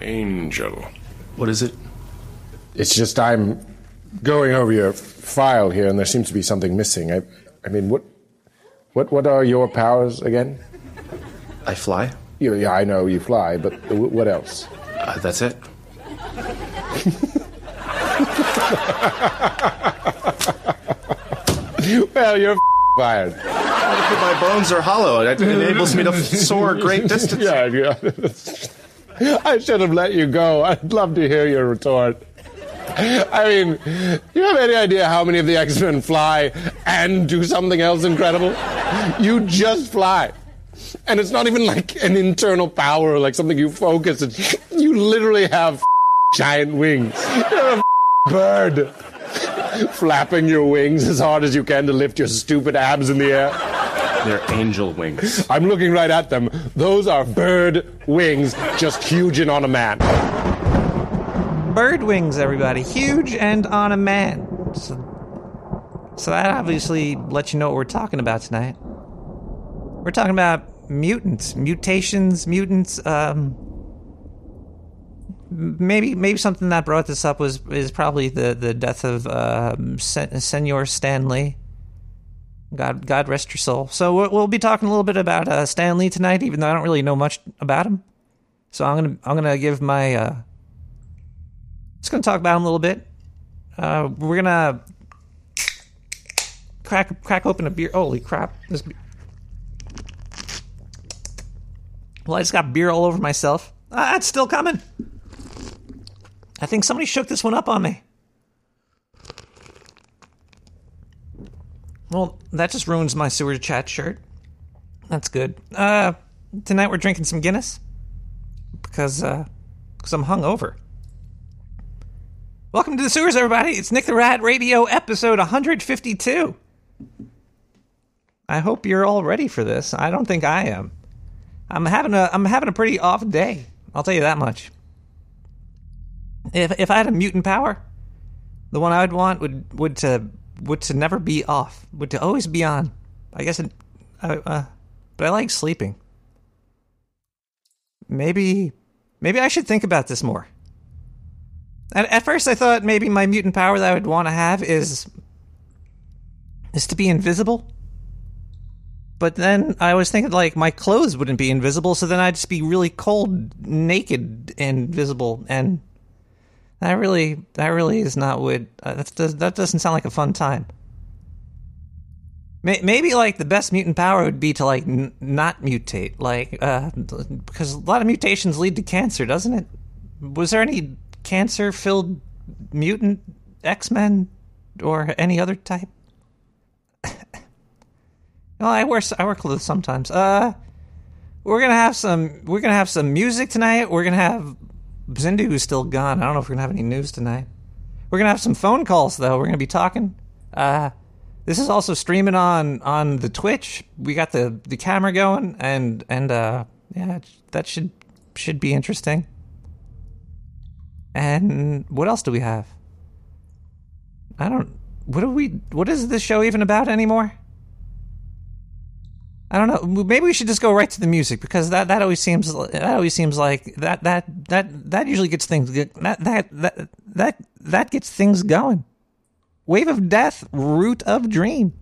Angel. What is it? It's just I'm going over your file here, and there seems to be something missing. I, I mean, what, what, what are your powers again? I fly. You, yeah, I know you fly, but w- what else? Uh, that's it. well, you're fired. My bones are hollow. It enables me to soar great distances. Yeah, yeah. I should have let you go. I'd love to hear your retort. I mean, do you have any idea how many of the X Men fly and do something else incredible? You just fly. And it's not even like an internal power, like something you focus. You literally have giant wings. You're a bird. Flapping your wings as hard as you can to lift your stupid abs in the air. They're angel wings. I'm looking right at them. Those are bird wings, just huge and on a man. Bird wings, everybody. Huge and on a man. So, so that obviously lets you know what we're talking about tonight. We're talking about mutants, mutations, mutants. Um, maybe maybe something that brought this up was is probably the the death of um, Sen- Senor Stan Lee. God God rest your soul. So we'll, we'll be talking a little bit about uh, Stan Lee tonight, even though I don't really know much about him. So I'm gonna I'm gonna give my uh, just gonna talk about him a little bit. Uh, we're gonna crack crack open a beer. Holy crap! This. Be- well, I just got beer all over myself. Ah, it's still coming. I think somebody shook this one up on me. Well, that just ruins my sewer chat shirt. That's good. Uh, tonight we're drinking some Guinness because uh, because I'm hungover. Welcome to the sewers, everybody. It's Nick the Rat Radio, episode 152. I hope you're all ready for this. I don't think I am. I'm having a I'm having a pretty off day. I'll tell you that much. If if I had a mutant power, the one I would want would would to would to never be off, would to always be on. I guess it, uh, uh, but I like sleeping. Maybe maybe I should think about this more. At, at first, I thought maybe my mutant power that I would want to have is is to be invisible. But then I was thinking like my clothes wouldn't be invisible, so then I'd just be really cold, naked, and visible, and that really that really is not what uh, that does, that doesn't sound like a fun time. May, maybe like the best mutant power would be to like n- not mutate, like uh, because a lot of mutations lead to cancer, doesn't it? Was there any cancer-filled mutant X-Men or any other type? well, I wear I wear clothes sometimes. Uh, we're gonna have some we're gonna have some music tonight. We're gonna have Zindu who's still gone. I don't know if we're gonna have any news tonight. We're gonna have some phone calls though. We're gonna be talking. Uh, this is also streaming on on the Twitch. We got the the camera going, and and uh, yeah, that should should be interesting. And what else do we have? I don't. What do we? What is this show even about anymore? I don't know. Maybe we should just go right to the music because that, that always seems that always seems like that that that that usually gets things that that that that that gets things going. Wave of Death, Root of Dream.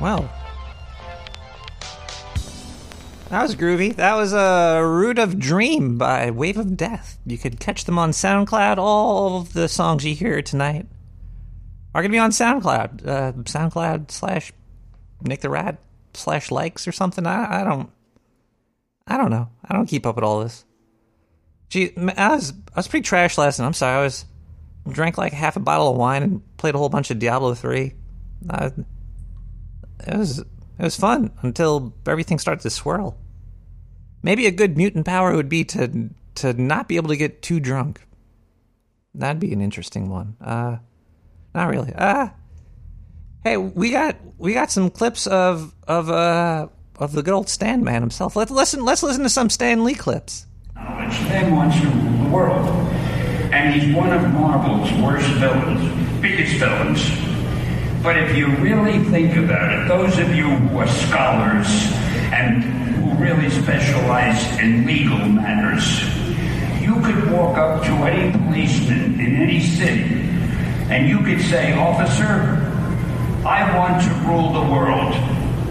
Well, that was groovy. That was a Root of Dream by Wave of Death. You could catch them on SoundCloud. All of the songs you hear tonight are going to be on SoundCloud. Uh, SoundCloud slash Nick the Rat slash likes or something. I, I don't. I don't know. I don't keep up with all this. Gee, I was I was pretty trash last night. I'm sorry. I was drank like half a bottle of wine and played a whole bunch of Diablo three. It was it was fun until everything started to swirl. Maybe a good mutant power would be to to not be able to get too drunk. That'd be an interesting one. Uh, not really. Uh, hey, we got we got some clips of of uh of the good old Stan man himself. Let's listen. Let's listen to some Stan Lee clips. Stan wants to rule the world. And he's one of Marvel's worst villains, biggest villains. But if you really think about it, those of you who are scholars and who really specialize in legal matters, you could walk up to any policeman in any city and you could say, Officer, I want to rule the world.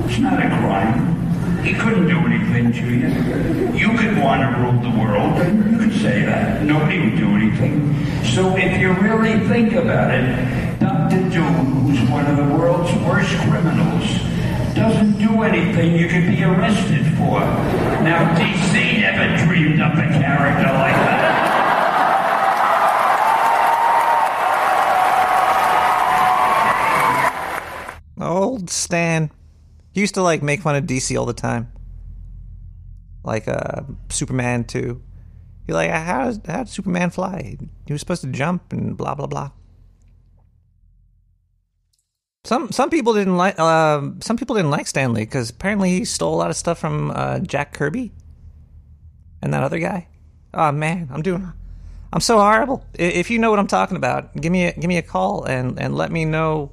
It's not a crime. He couldn't do anything to you. You could want to rule the world, and you could say that. Nobody would do anything. So if you really think about it, Dr. Doom, who's one of the world's worst criminals, doesn't do anything you could be arrested for. Now, DC never dreamed up a character like that. Old Stan. He used to like make fun of DC all the time. Like uh Superman too. He like how how did Superman fly? He was supposed to jump and blah blah blah. Some some people didn't like uh, some people didn't like Stan Lee because apparently he stole a lot of stuff from uh, Jack Kirby and that other guy. Oh man, I'm doing I'm so horrible. If you know what I'm talking about, give me a, give me a call and, and let me know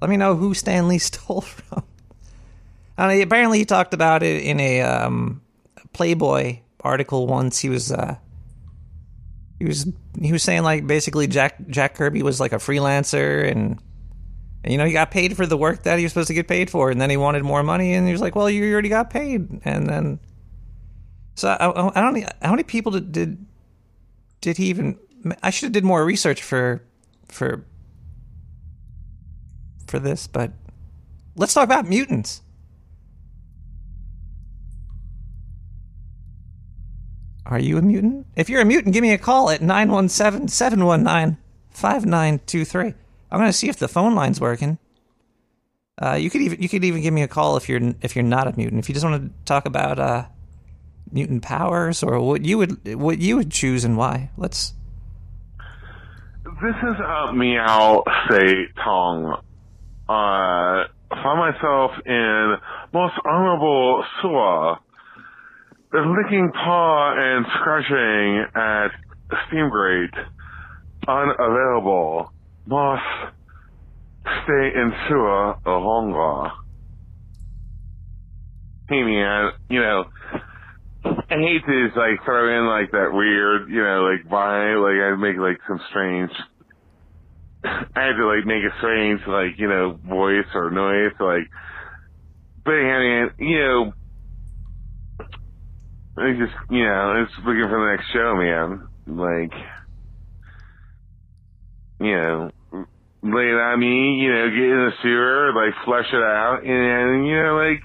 let me know who Stan Lee stole from. I apparently, he talked about it in a um, Playboy article once. He was uh, he was he was saying like basically Jack Jack Kirby was like a freelancer and, and you know he got paid for the work that he was supposed to get paid for, and then he wanted more money, and he was like, well, you already got paid, and then so I, I, don't how many people did, did did he even? I should have did more research for for for this, but let's talk about mutants. Are you a mutant? If you're a mutant, give me a call at 917 719 5923. I'm going to see if the phone line's working. Uh, you could even you could even give me a call if you're if you're not a mutant. If you just want to talk about uh, mutant powers or what you would what you would choose and why. Let's. This is meow say tong. Uh, find myself in most honorable. The licking paw and scratching at steam grate. Unavailable. Must stay in sewer a longer. Hey man, you know, I hate to just, like throw in like that weird, you know, like by like I make like some strange. I had to like make a strange like you know voice or noise like, but I mean you know, I just you know it's looking for the next show, man. Like, you know, lay it on me, you know, get in the sewer, like flush it out, and you know, like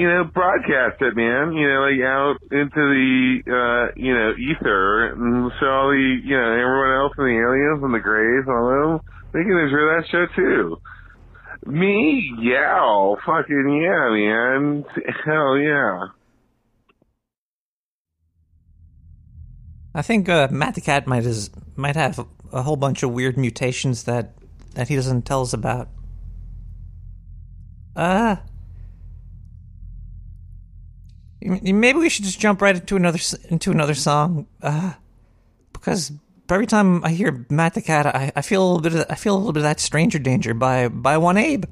you know, broadcast it, man. You know, like out into the, uh, you know, ether, and so all the, you know, everyone else and the aliens and the Greys, all of them, they can enjoy that show too. Me, yeah, fucking yeah, man. Hell yeah. I think uh, Matt the Cat might is might have a whole bunch of weird mutations that that he doesn't tell us about. Uh maybe we should just jump right into another into another song. Uh, because every time I hear Matt the Cat, I, I feel a little bit of I feel a little bit of that Stranger Danger by by one Abe.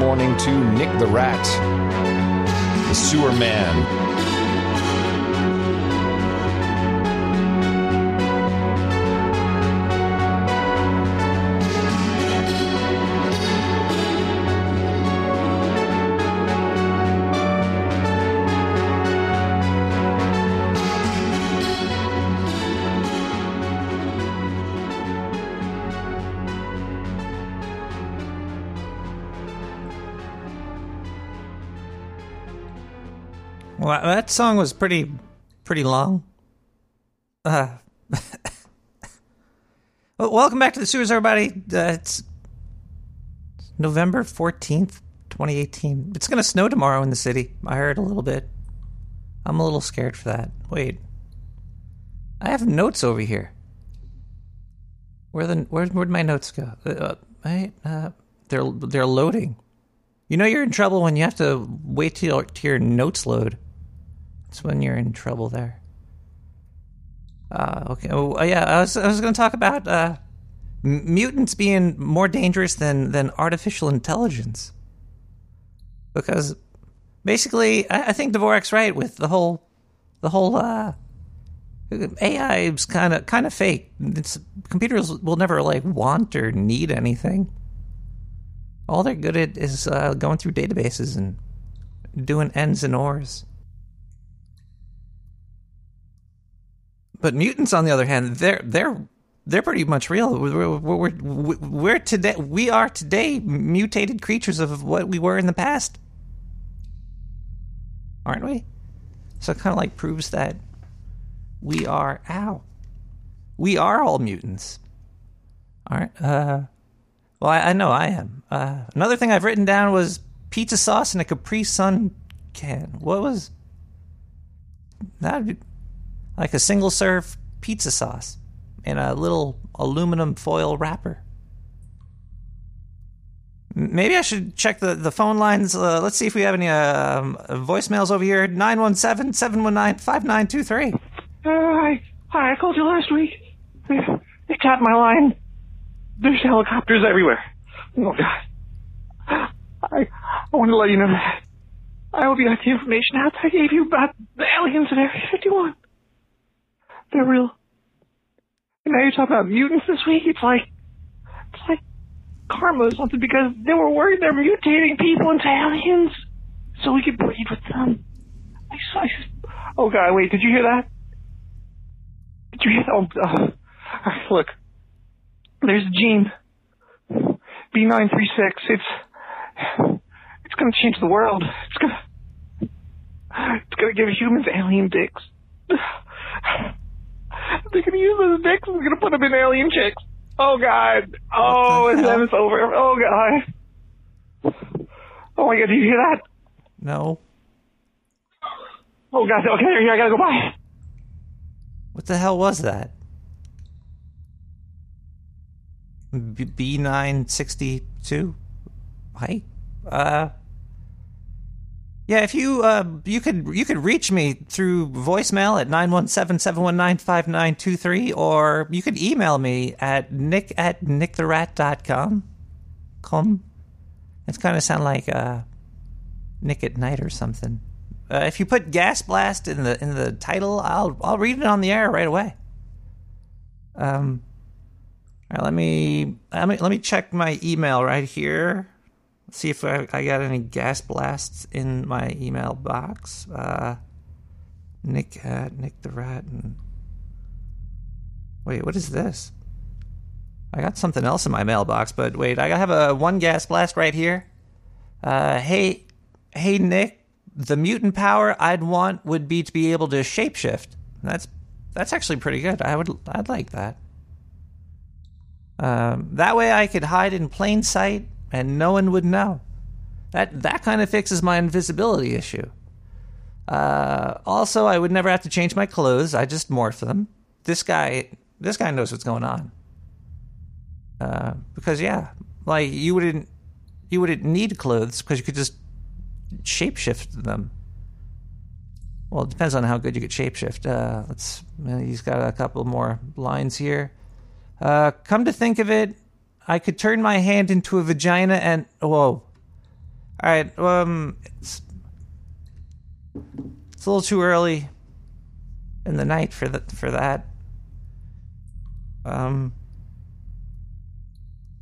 Morning to Nick the Rat, the sewer man. Song was pretty, pretty long. Uh, well, welcome back to the sewers, everybody. Uh, it's November fourteenth, twenty eighteen. It's gonna snow tomorrow in the city. I heard a little bit. I'm a little scared for that. Wait, I have notes over here. Where the where where'd my notes go? Uh, I, uh, they're they're loading. You know you're in trouble when you have to wait till till your notes load. That's when you're in trouble there. Uh, okay. Oh, yeah. I was I was going to talk about uh, mutants being more dangerous than than artificial intelligence, because basically, I, I think Dvorak's right with the whole the whole uh, AI is kind of kind of fake. It's, computers will never like want or need anything. All they're good at is uh, going through databases and doing ends and ors. But mutants, on the other hand, they're they're they're pretty much real. We're, we're, we're, we're today we are today mutated creatures of what we were in the past, aren't we? So it kind of like proves that we are ow, we are all mutants. Right. Uh, well, I, I know I am. Uh, another thing I've written down was pizza sauce in a Capri Sun can. What was that? Like a single serve pizza sauce in a little aluminum foil wrapper. Maybe I should check the, the phone lines. Uh, let's see if we have any um, voicemails over here. 917 719 5923. Uh, hi. Hi, I called you last week. They, tapped my line. There's helicopters everywhere. Oh, God. I, I want to let you know that I hope you got the information out I gave you about the aliens at Area 51. They're real. And now you're talking about mutants this week? It's like, it's like karma or something because they were worried they're mutating people into aliens so we could breed with them. I, s- I s- oh, God, wait, did you hear that? Did you hear that? Oh, uh, look. There's a gene. B936. It's it's gonna change the world. It's gonna it's gonna give humans alien dicks. They're gonna use those dicks and they're gonna put them in alien chicks. Oh god. Oh, and then it's over. Oh god. Oh my god, did you hear that? No. Oh god, okay, here I gotta go by. What the hell was that? B nine sixty two. Hi. Uh. Yeah, if you uh you could you could reach me through voicemail at 917-719-5923 or you could email me at nick at nicktherat.com. Com. It's kind of sound like uh Nick at night or something. Uh, if you put gas blast in the in the title, I'll I'll read it on the air right away. Um, all right, let me let me let me check my email right here. See if I, I got any gas blasts in my email box. Uh, Nick Nick the Rat and wait, what is this? I got something else in my mailbox, but wait, I have a one gas blast right here. Uh, hey, hey Nick, the mutant power I'd want would be to be able to shapeshift. That's that's actually pretty good. I would I'd like that. Um, that way I could hide in plain sight and no one would know. That that kind of fixes my invisibility issue. Uh, also, I would never have to change my clothes. I just morph them. This guy, this guy knows what's going on. Uh, because yeah, like you wouldn't, you wouldn't need clothes because you could just shapeshift them. Well, it depends on how good you could shapeshift. Uh, let's. Uh, he's got a couple more lines here. Uh, come to think of it, I could turn my hand into a vagina and whoa, All right. Um, it's it's a little too early in the night for that for that. Um,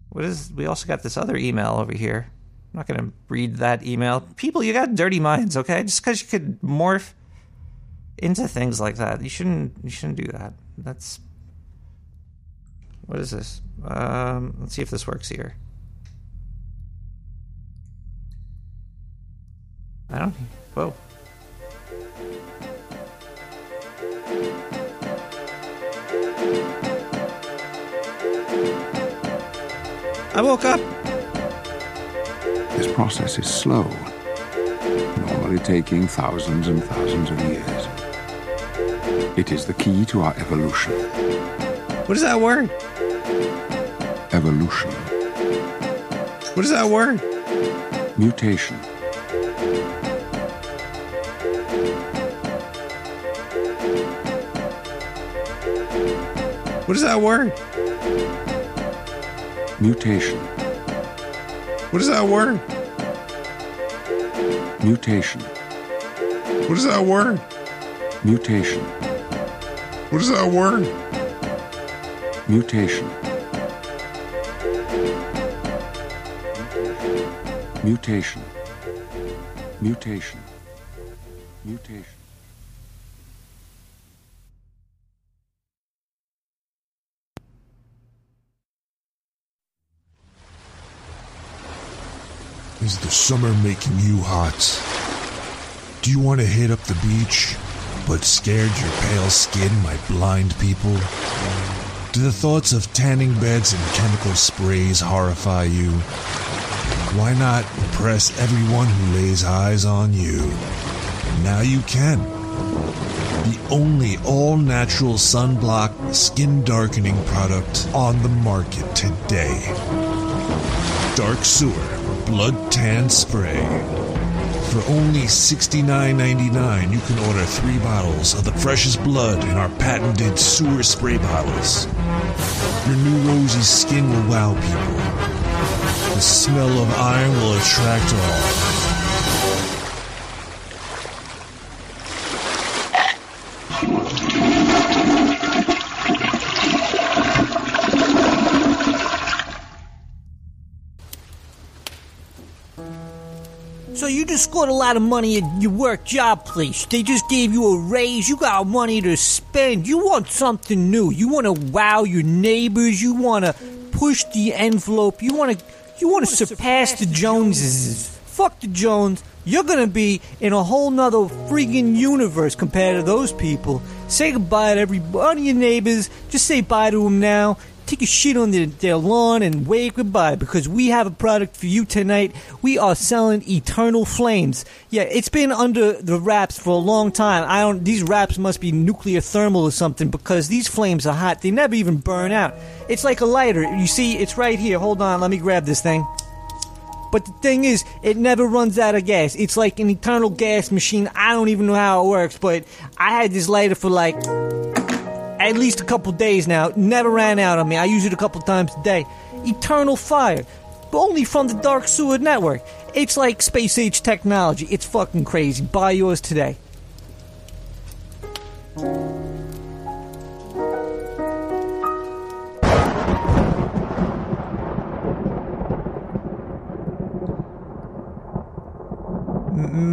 what is? We also got this other email over here. I'm not gonna read that email. People, you got dirty minds, okay? Just because you could morph into things like that, you shouldn't. You shouldn't do that. That's what is this? Um, let's see if this works here. I don't. Whoa. I woke up. This process is slow, normally taking thousands and thousands of years. It is the key to our evolution. What is that word? Evolution. What is that word? Mutation. What is that word? Mutation. What is that word? Mutation. What is that word? Mutation. What is that word? Mutation. Mutation. Mutation. Mutation. Is the summer making you hot? Do you want to hit up the beach, but scared your pale skin might blind people? Do the thoughts of tanning beds and chemical sprays horrify you? Why not impress everyone who lays eyes on you? Now you can. The only all natural sunblock skin darkening product on the market today. Dark Sewer Blood Tan Spray. For only $69.99, you can order three bottles of the freshest blood in our patented sewer spray bottles. Your new rosy skin will wow people. The smell of iron will attract all. So you just scored a lot of money at your work job place. They just gave you a raise. You got money to spend. You want something new. You want to wow your neighbors. You want to push the envelope. You want to you want to surpass the Joneses. Fuck the Jones. You're gonna be in a whole nother freaking universe compared to those people. Say goodbye to every one of your neighbors. Just say bye to them now. Take a shit on their, their lawn and wave goodbye because we have a product for you tonight. We are selling Eternal Flames. Yeah, it's been under the wraps for a long time. I don't. These wraps must be nuclear thermal or something because these flames are hot. They never even burn out. It's like a lighter. You see, it's right here. Hold on, let me grab this thing. But the thing is, it never runs out of gas. It's like an eternal gas machine. I don't even know how it works, but I had this lighter for like at least a couple days now. Never ran out on me. I use it a couple times a day. Eternal fire. But only from the Dark Sewer Network. It's like space age technology. It's fucking crazy. Buy yours today.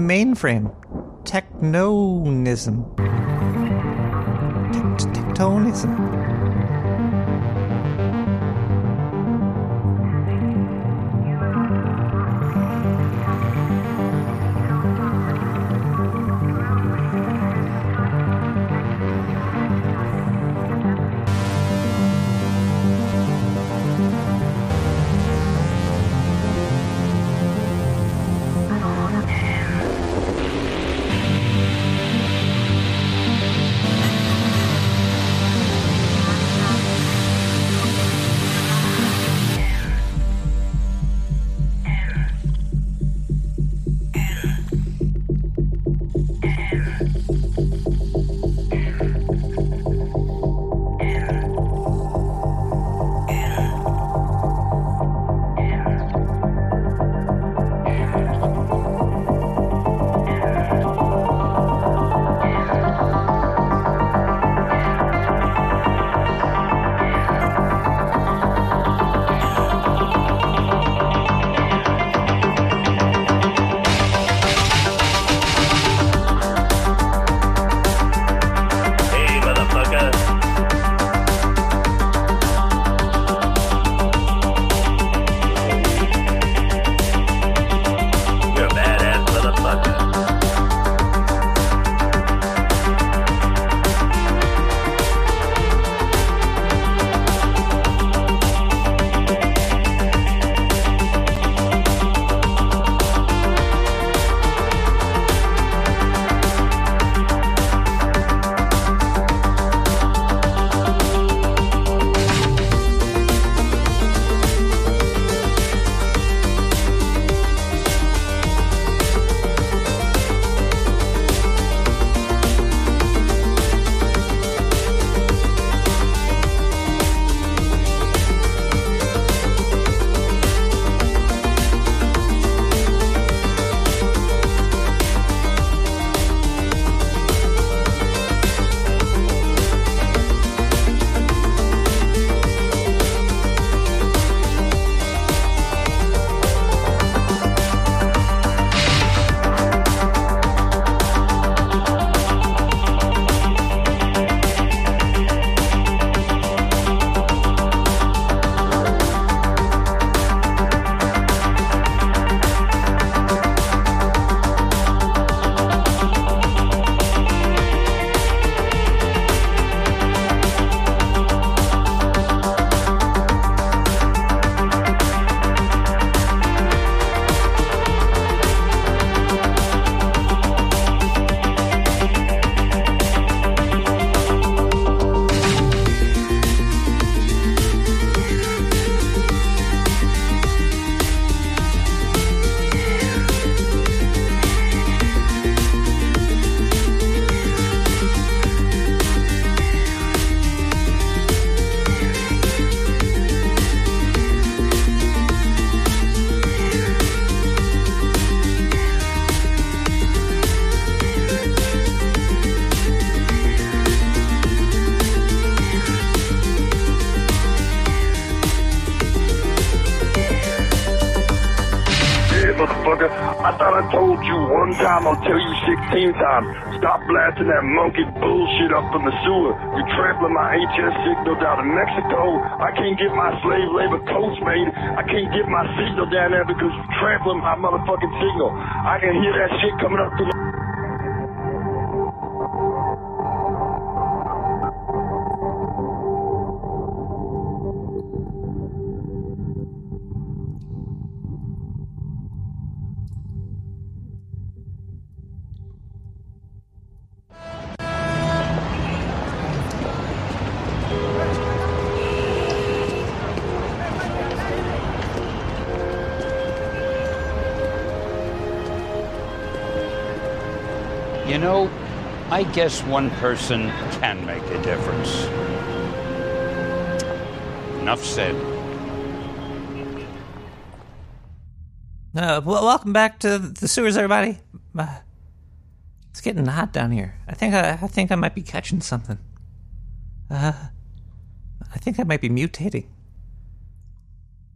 Mainframe. Technonism. Tect- time, I'll tell you 16 times. Stop blasting that monkey bullshit up from the sewer. You're trampling my HS signal down in Mexico. I can't get my slave labor coats made. I can't get my signal down there because you're trampling my motherfucking signal. I can hear that shit coming up through the I guess one person can make a difference. Enough said. Uh, well, welcome back to the sewers, everybody. Uh, it's getting hot down here. I think I, I think I might be catching something. Uh, I think I might be mutating.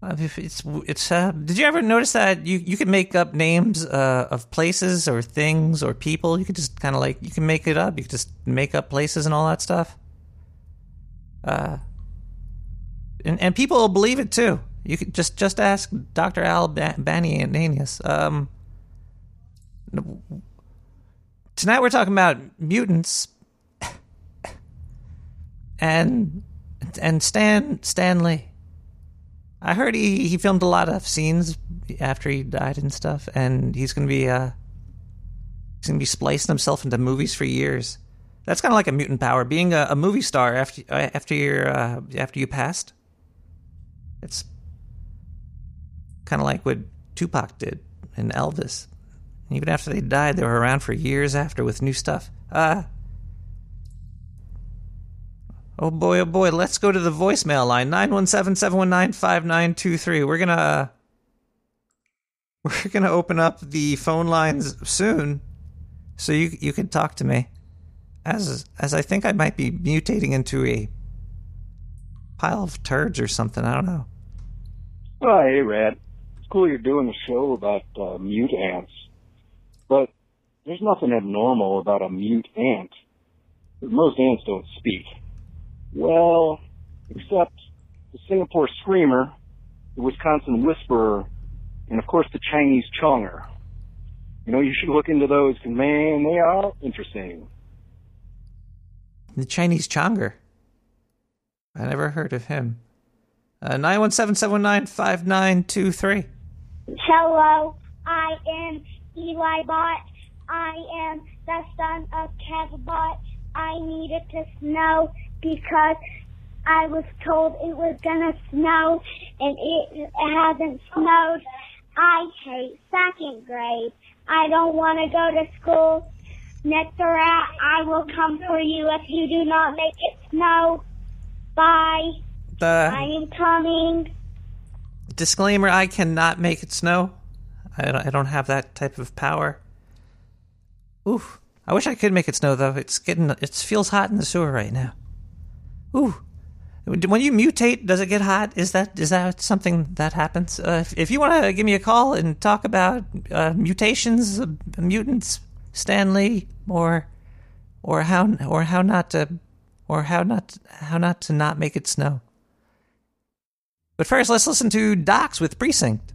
It's it's. Uh, did you ever notice that you you can make up names uh, of places or things or people? You could just kind of like you can make it up. You could just make up places and all that stuff. Uh, and and people will believe it too. You could just just ask Doctor Al Ba- Banianius. Um, tonight we're talking about mutants and and Stan Stanley. I heard he, he filmed a lot of scenes after he died and stuff, and he's gonna be uh he's gonna be splicing himself into movies for years. That's kind of like a mutant power, being a, a movie star after uh, after you're uh, after you passed. It's kind of like what Tupac did and Elvis. Even after they died, they were around for years after with new stuff. Uh Oh boy, oh boy, let's go to the voicemail line 917-719-5923. We're going to we're going to open up the phone lines soon so you you can talk to me. As as I think I might be mutating into a pile of turds or something, I don't know. Oh, hey, Rad. It's cool you're doing a show about uh, mute ants, but there's nothing abnormal about a mute ant. Most ants don't speak. Well, except the Singapore Screamer, the Wisconsin Whisperer, and of course the Chinese Chonger. You know, you should look into those because, man, they are interesting. The Chinese Chonger. I never heard of him. Uh, 917-719-5923. Hello, I am Eli Bot. I am the son of Kev Bot. I needed to snow because I was told it was gonna snow and it hasn't snowed. I hate second grade. I don't want to go to school. Nick the Rat, I will come for you if you do not make it snow. Bye. I am coming. disclaimer: I cannot make it snow. I don't, I don't have that type of power. Oof! I wish I could make it snow though. It's getting it feels hot in the sewer right now. Ooh! When you mutate, does it get hot? Is that is that something that happens? Uh, if, if you want to give me a call and talk about uh, mutations, uh, mutants, Stan Lee, or or how or how not to or how not how not to not make it snow. But first, let's listen to Docs with Precinct.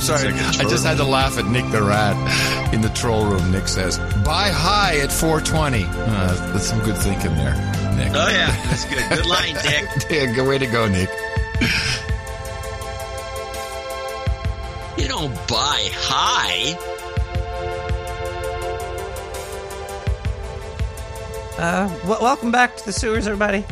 I'm sorry. I just had to laugh at Nick the Rat in the troll room. Nick says, "Buy high at 420." Uh, that's some good thinking there, Nick. Oh yeah, that's good. Good line, Dick. yeah, good way to go, Nick. You don't buy high. Uh, w- welcome back to the sewers, everybody.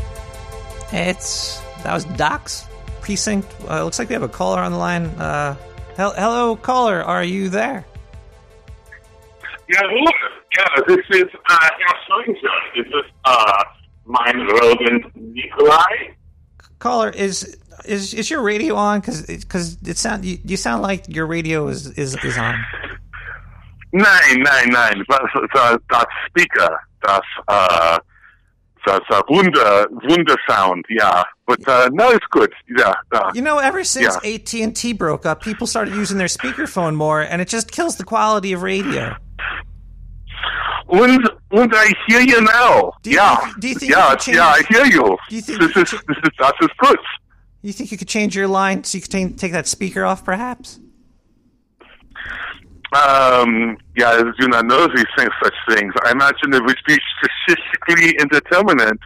It's that was Doc's precinct. Uh, looks like we have a caller on the line. Uh, hel- hello, caller. Are you there? Yeah, look, yeah, this is uh, Is this uh, mein Rogan Nikolai? Caller, is is is your radio on? Because because it sound you, you sound like your radio is is, is on. Nein, nein, nein. Das, das, das Speaker, das, uh, das uh, Wunder, Wunder sound, yeah. But uh, no, it's good. Yeah. Uh, You know, ever since yeah. AT and T broke up, people started using their speakerphone more, and it just kills the quality of radio. And, and I hear you now. yeah. do you think yeah, you yeah, I hear you. Do you think this is, this is, that is good. You think you could change your line so you could ta- take that speaker off, perhaps? Um, yeah, I do not know these things, such things. I imagine it would be statistically indeterminate,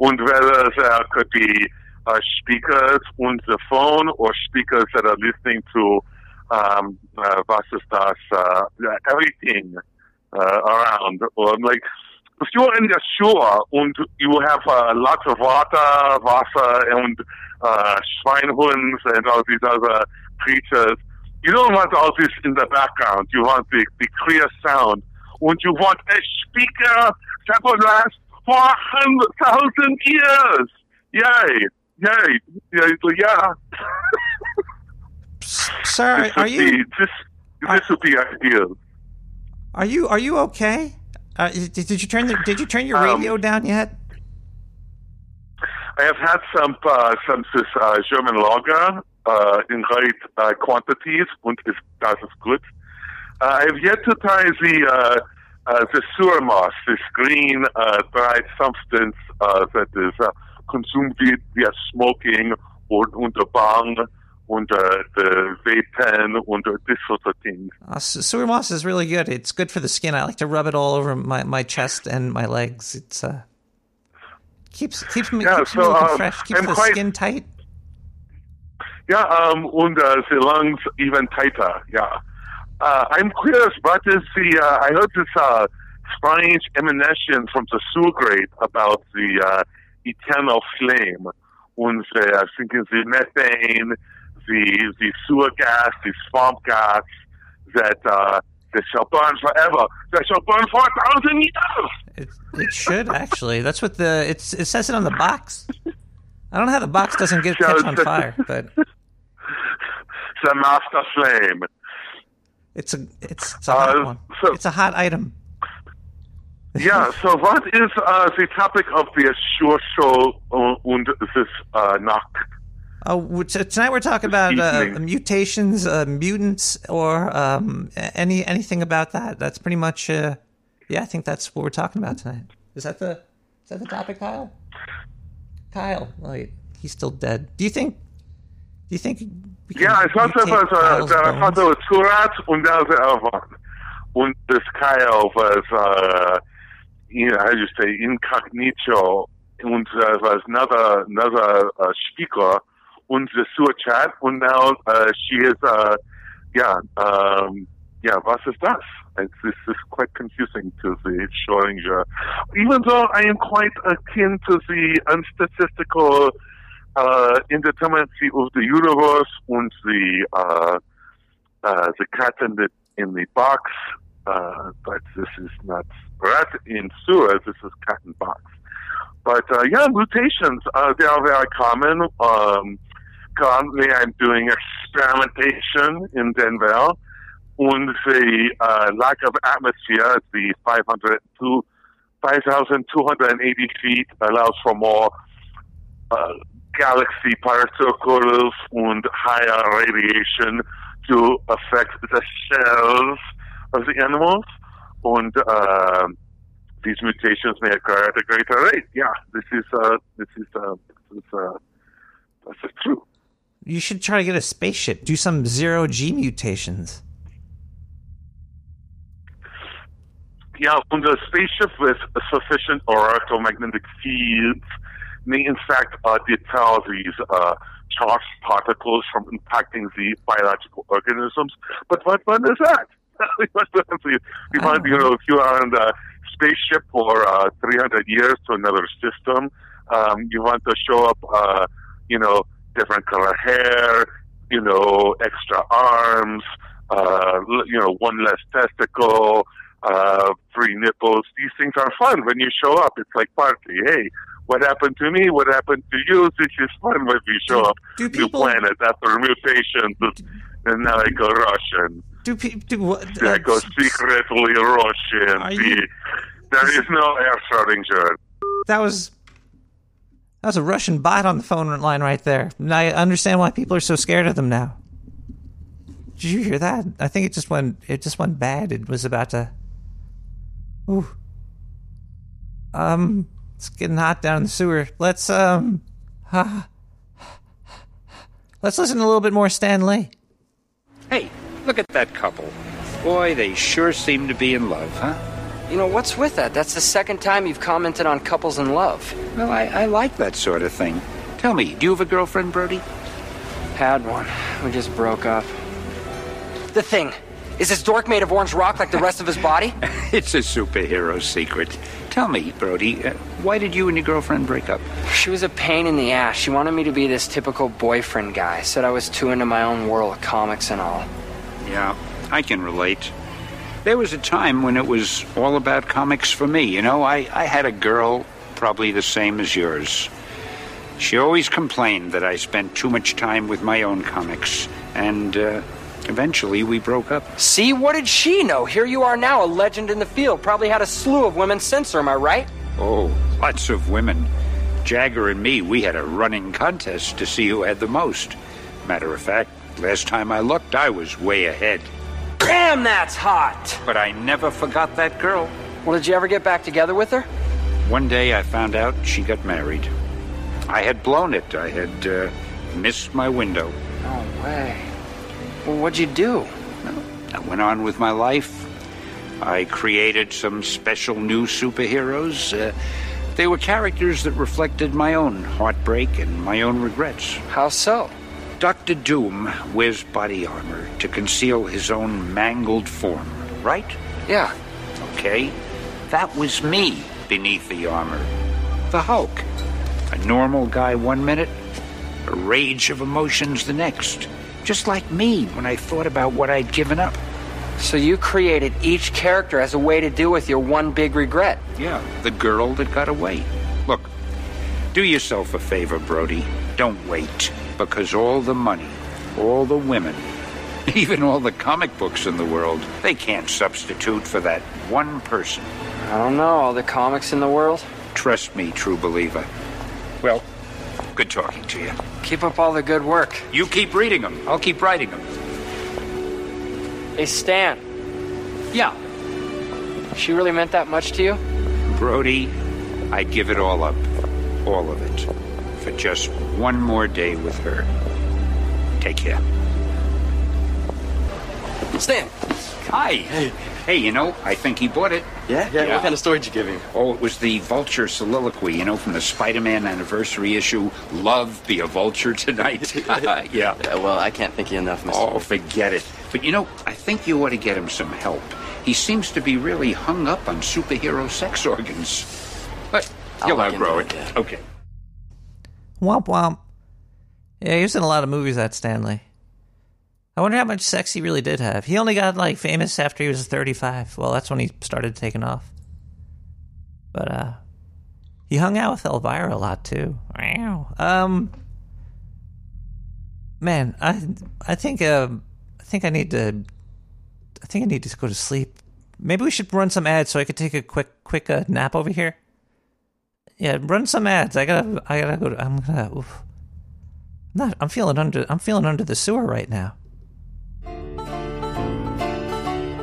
and whether there could be uh, speakers on the phone or speakers that are listening to um, uh, was ist das, uh, everything uh, around. Or like, if you're in the shore and you have uh, lots of water, Wasser, and uh, Schweinhunds and all these other creatures, you don't want all this in the background. You want the, the clear sound. And you want a speaker that will last for a hundred thousand years. Yay! Yay! Yeah! yeah. Sir, this are you Be, this, this would be ideal. are you are you okay? Uh, did, did you turn the, Did you turn your Um, radio down yet? I have had some uh, some this, uh, German lager uh, in great uh, quantities, and is, that is good. Uh, I have yet to try the uh, uh, the sewer moss, this green uh, dried substance uh, that is uh, consumed via, smoking or under bang, under the vape pen, under this sort of thing. Uh, sewer moss is really good. It's good for the skin. I like to rub it all over my, my chest and my legs. It's uh keeps keeps me, Yeah, keeps me so, looking um, fresh. Keeps I'm the quite- skin tight. Yeah, um, and uh, the lungs even tighter. Yeah. Uh, I'm curious, what is the? Uh, I heard this uh, strange emanation from the sewer grate about the uh, eternal flame. And the, I think it's the methane, the the sewer gas, the swamp gas that uh, that shall burn forever. That shall burn for a thousand years. It, it should actually. That's what the it's it says it on the box. I don't know how the box doesn't get catch on fire, but The master flame. it's a it's, it's a hot Uh, one. so- It's a hot item. Yeah, so what is uh, the topic of the Sure Show uh, und this uh, knock? Oh, tonight we're talking about uh, mutations, uh, mutants, or um, any anything about that. That's pretty much. Uh, yeah, I think that's what we're talking about tonight. Is that the is that the topic, Kyle? Kyle, wait, he's still dead. Do you think? Do you think? We Yeah, I thought there was uh, thought there was Surat und the other one. Und this Kyle was, uh, you know, how do you say, incognito. Und there was another, another uh, speaker und the sewer chat. Und now uh, she is, uh, yeah, um, yeah, was ist das? This is quite confusing to the Schrödinger. Even though I am quite akin to the unstatistical uh, indeterminacy of the universe and the uh, uh, the cat in the in the box. Uh, but this is not rat in sewer. This is cat in box. But uh, yeah, mutations uh, they are very common. Um, currently, I'm doing experimentation in Denver, the uh, lack of atmosphere, at the 502, 5,280 feet, allows for more uh, galaxy particles and higher radiation to affect the cells of the animals. And uh, these mutations may occur at a greater rate. Yeah, this is uh, this is uh, this is uh, this is true. You should try to get a spaceship. Do some zero G mutations. Ja, unser spaceship with sufficient electromagnetic fields may in fact uh, deter these uh, charged particles from impacting the biological organisms. But what fun is that? we want, want, you know, if you are on the spaceship for uh, 300 years to another system, um, you want to show up, uh, you know, different color hair, you know, extra arms, uh, you know, one less testicle, uh, free nipples. These things are fun when you show up. It's like party. Hey, what happened to me? What happened to you? This is fun when you show up. Do people, New planet after mutations, and now I go Russian. Do people do what? I go secretly Russian. You- there is no air Schrodinger. That was that was a Russian bot on the phone line right there. And I understand why people are so scared of them now. Did you hear that? I think it just went it just went bad. It was about to. Ooh. Um, it's getting hot down in the sewer. Let's um, ha. let's listen to a little bit more Stan Lee. Hey, look at that couple. Boy, they sure seem to be in love, huh? You know, what's with that? That's the second time you've commented on couples in love. Well, I, I like that sort of thing. Tell me, do you have a girlfriend, Brody? Had one. We just broke up. The thing. Is this dork made of orange rock like the rest of his body? It's a superhero secret. Tell me, Brody, uh, why did you and your girlfriend break up? She was a pain in the ass. She wanted me to be this typical boyfriend guy. Said I was too into my own world, comics and all. Yeah, I can relate. There was a time when it was all about comics for me. You know, I, I had a girl probably the same as yours. She always complained that I spent too much time with my own comics, and uh, eventually we broke up. See, what did she know? Here you are now, a legend in the field. Probably had a slew of women since her, am I right? Oh, lots of women. Jagger and me, we had a running contest to see who had the most. Matter of fact, last time I looked, I was way ahead. Damn, that's hot! But I never forgot that girl. Well, did you ever get back together with her? One day I found out she got married. I had blown it. I had uh, missed my window. No way. Well, what'd you do? I went on with my life. I created some special new superheroes. Uh, they were characters that reflected my own heartbreak and my own regrets. How so? Doctor Doom wears body armor to conceal his own mangled form, right? Yeah. Okay. That was me beneath the armor. The Hulk. A normal guy one minute, a rage of emotions the next. Just like me when I thought about what I'd given up. So you created each character as a way to deal with your one big regret. Yeah, the girl that got away. Look, do yourself a favor, Brody. Don't wait, because all the money, all the women, even all the comic books in the world, they can't substitute for that one person. I don't know, all the comics in the world. Trust me, true believer. Well, good talking to you. Keep up all the good work. You keep reading them. I'll keep writing them. Hey, Stan. Yeah. She really meant that much to you? Brody, I'd give it all up. All of it. For just one more day with her. Take care. Stan. Hi. Hey. Hey, you know, I think he bought it. Yeah? Yeah, what kind of story did you give him? Oh, it was the Vulture soliloquy, you know, from the Spider Man anniversary issue. Love be a vulture tonight. yeah. Yeah, well, I can't thank you enough, Mr. Oh, forget it. But you know, I think you ought to get him some help. He seems to be really hung up on superhero sex organs. But I'll you'll outgrow it. it. Okay. Womp womp. Yeah, he was in a lot of movies, that Stan Lee. I wonder how much sex he really did have. He only got like famous after he was 35. Well, that's when he started taking off. But uh he hung out with Elvira a lot too. Wow. Um Man, I I think uh, I think I need to I think I need to go to sleep. Maybe we should run some ads so I could take a quick quick uh, nap over here. Yeah, run some ads. I gotta I gotta go. To, I'm gonna. Not. I'm feeling under. I'm feeling under the sewer right now.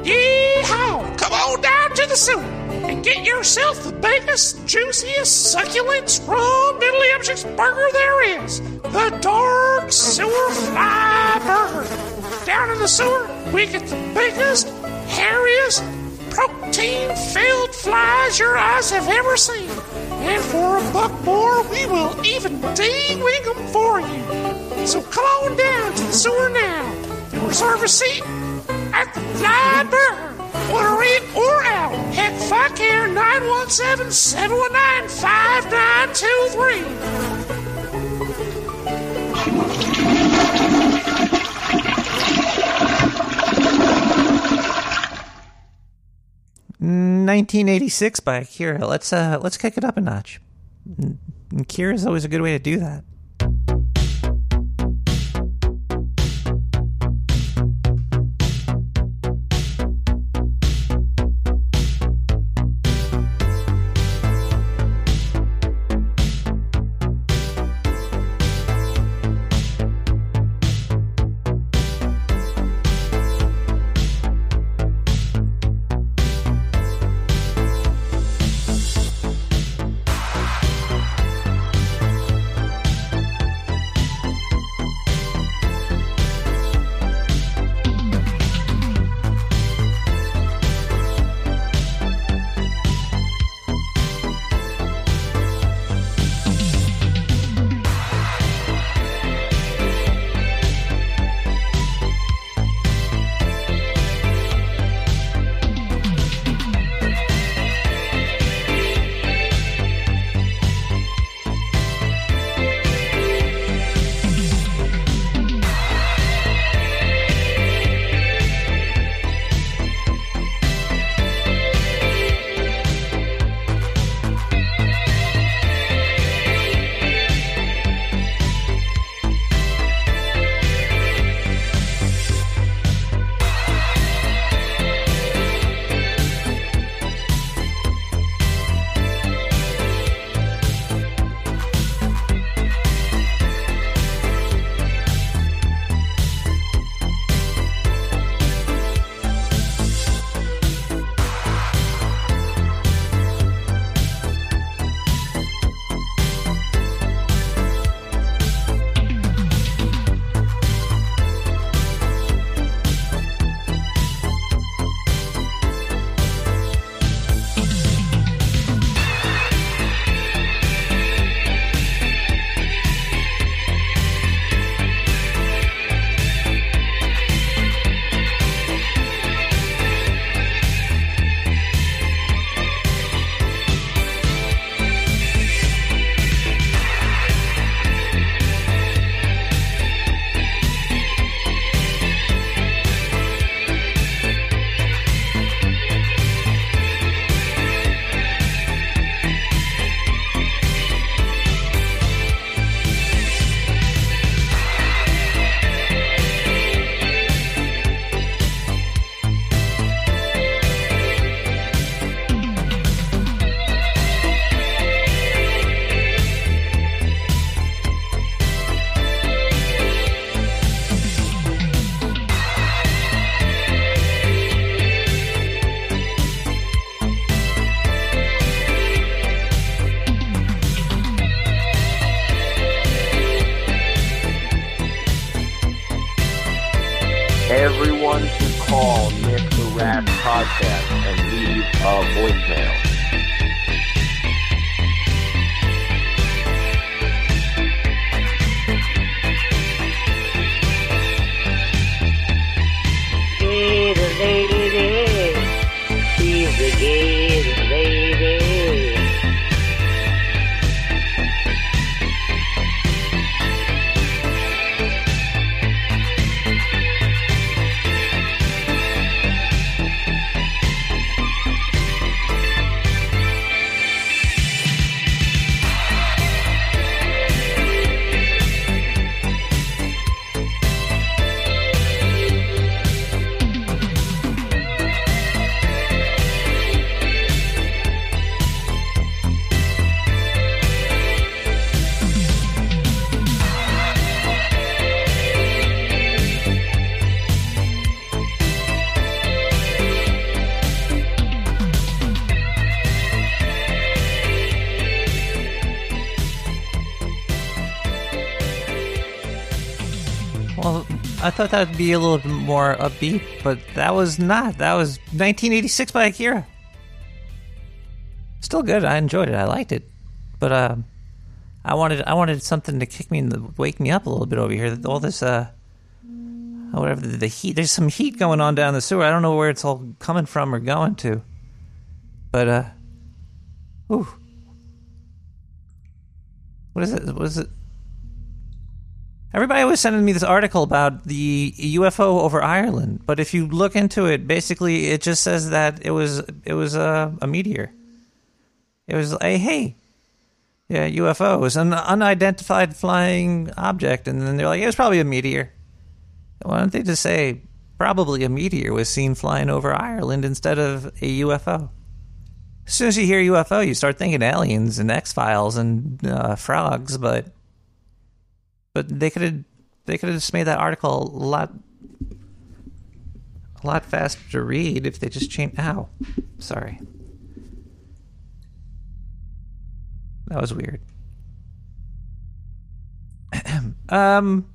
Yeehaw! Come on down to the sewer and get yourself the biggest, juiciest, succulent, diddly umptious burger there is. The Dark Sewer Fly Burger. Down in the sewer, we get the biggest, hairiest, protein-filled flies your eyes have ever seen. And for a buck more, we will even ding-wing them for you. So come on down to the sewer now and reserve a seat at the Fly Burger. Order in or out. Heck, fuck here, 917-719-5923. Nineteen eighty six by Akira. Let's uh let's kick it up a notch. Akira is always a good way to do that. Call Nick the Rat Podcast and leave a voicemail. Thought that would be a little bit more upbeat, but that was not. That was 1986 by Akira. Still good. I enjoyed it. I liked it, but uh, I wanted I wanted something to kick me in the wake me up a little bit over here. All this uh, whatever the, the heat. There's some heat going on down the sewer. I don't know where it's all coming from or going to, but uh, ooh, what is it? What is it? Everybody was sending me this article about the UFO over Ireland, but if you look into it, basically it just says that it was it was a, a meteor. It was a hey, yeah, UFO. Was an unidentified flying object, and then they're like, it was probably a meteor. Why don't they just say probably a meteor was seen flying over Ireland instead of a UFO? As soon as you hear UFO, you start thinking aliens and X Files and uh, frogs, but but they could have they could have just made that article a lot a lot faster to read if they just changed. Ow, sorry, that was weird. um.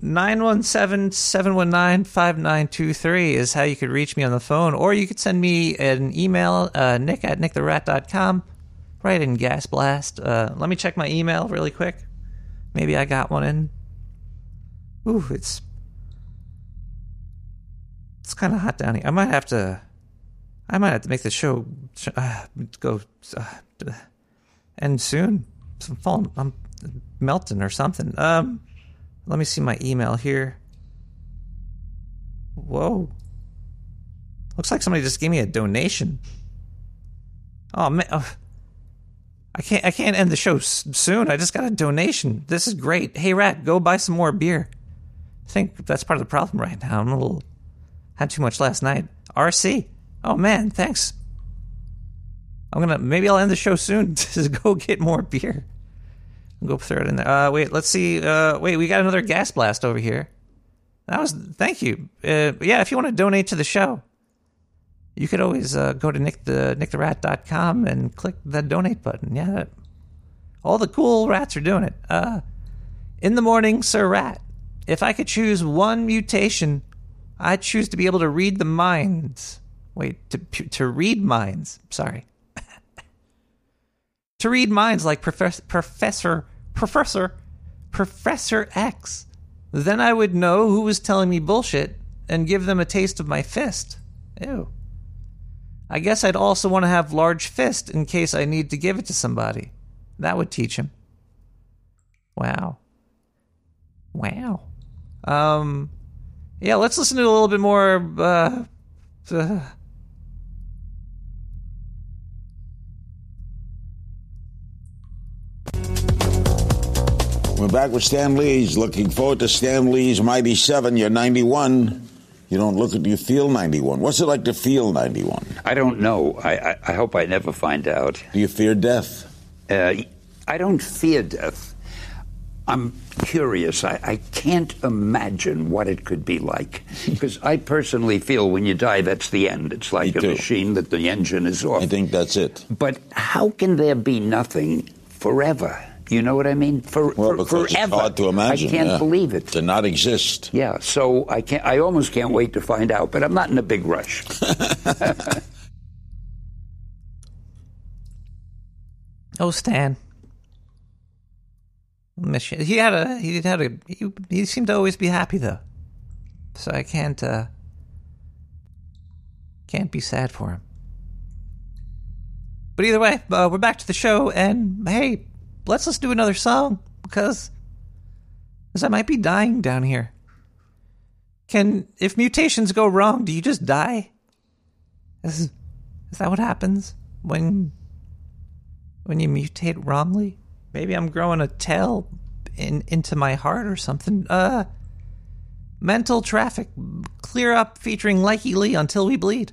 917-719-5923 is how you could reach me on the phone or you could send me an email uh, nick at nicktherat.com right in gas blast uh, let me check my email really quick maybe i got one in ooh it's it's kind of hot down here i might have to i might have to make the show uh, go uh, end soon i'm falling i'm melting or something um let me see my email here. Whoa. Looks like somebody just gave me a donation. Oh man, oh. I can't I can't end the show soon. I just got a donation. This is great. Hey Rat, go buy some more beer. I think that's part of the problem right now. I'm a little had too much last night. RC. Oh man, thanks. I'm gonna maybe I'll end the show soon to go get more beer. Go throw it in there. Uh, wait, let's see. Uh, wait, we got another gas blast over here. That was thank you. Uh, yeah, if you want to donate to the show, you could always uh, go to nick the nicktherat.com and click the donate button. Yeah, all the cool rats are doing it. Uh, in the morning, Sir Rat. If I could choose one mutation, I'd choose to be able to read the minds. Wait, to to read minds. Sorry to read minds like Professor Professor Professor Professor X. Then I would know who was telling me bullshit and give them a taste of my fist. Ew. I guess I'd also want to have large fist in case I need to give it to somebody. That would teach him. Wow. Wow. Um yeah, let's listen to a little bit more uh, uh We're back with Stan Lee's. Looking forward to Stan Lee's Mighty Seven. You're 91. You don't look at. You feel 91. What's it like to feel 91? I don't know. I, I, I hope I never find out. Do you fear death? Uh, I don't fear death. I'm curious. I, I can't imagine what it could be like. Because I personally feel when you die, that's the end. It's like a too. machine that the engine is off. I think that's it. But how can there be nothing forever? You know what I mean? For, Well, for- because it's forever. hard to imagine. I can't yeah. believe it. To not exist. Yeah, so I can't. I almost can't wait to find out. But I'm not in a big rush. Oh, Stan. Miss. He had a he had a he, he seemed to always be happy though, so I can't uh can't be sad for him. But either way, uh, we're back to the show, and hey, let's let's do another song because because I might be dying down here. Can if mutations go wrong, do you just die? Is is that what happens when when you mutate wrongly? Maybe I'm growing a tail in into my heart or something. Uh mental traffic Kleerup featuring Lykke Li until we bleed.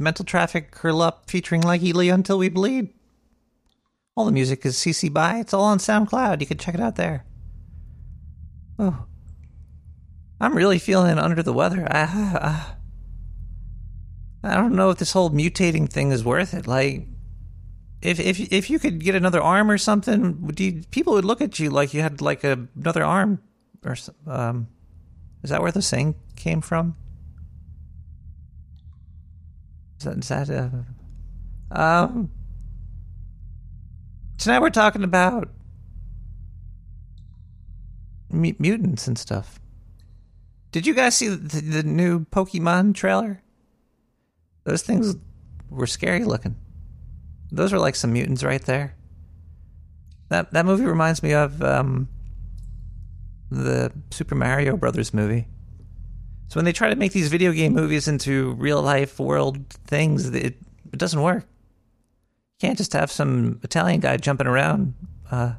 Mental Traffic Kleerup featuring Lykke Li Until We Bleed. All the music is CC by. It's all on SoundCloud. You can check it out there. Oh, I'm really feeling under the weather. I, I, I don't know if this whole mutating thing is worth it. Like, if if if you could get another arm or something, you, people would look at you like you had like a, another arm or um. Is that where the saying came from? Is that, is that uh, um? Tonight we're talking about mu- mutants and stuff. Did you guys see the, the new Pokemon trailer? Those things were scary looking. Those were like some mutants right there. That that movie reminds me of um, the Super Mario Brothers movie. So when they try to make these video game movies into real life world things, it it doesn't work. You can't just have some Italian guy jumping around, uh,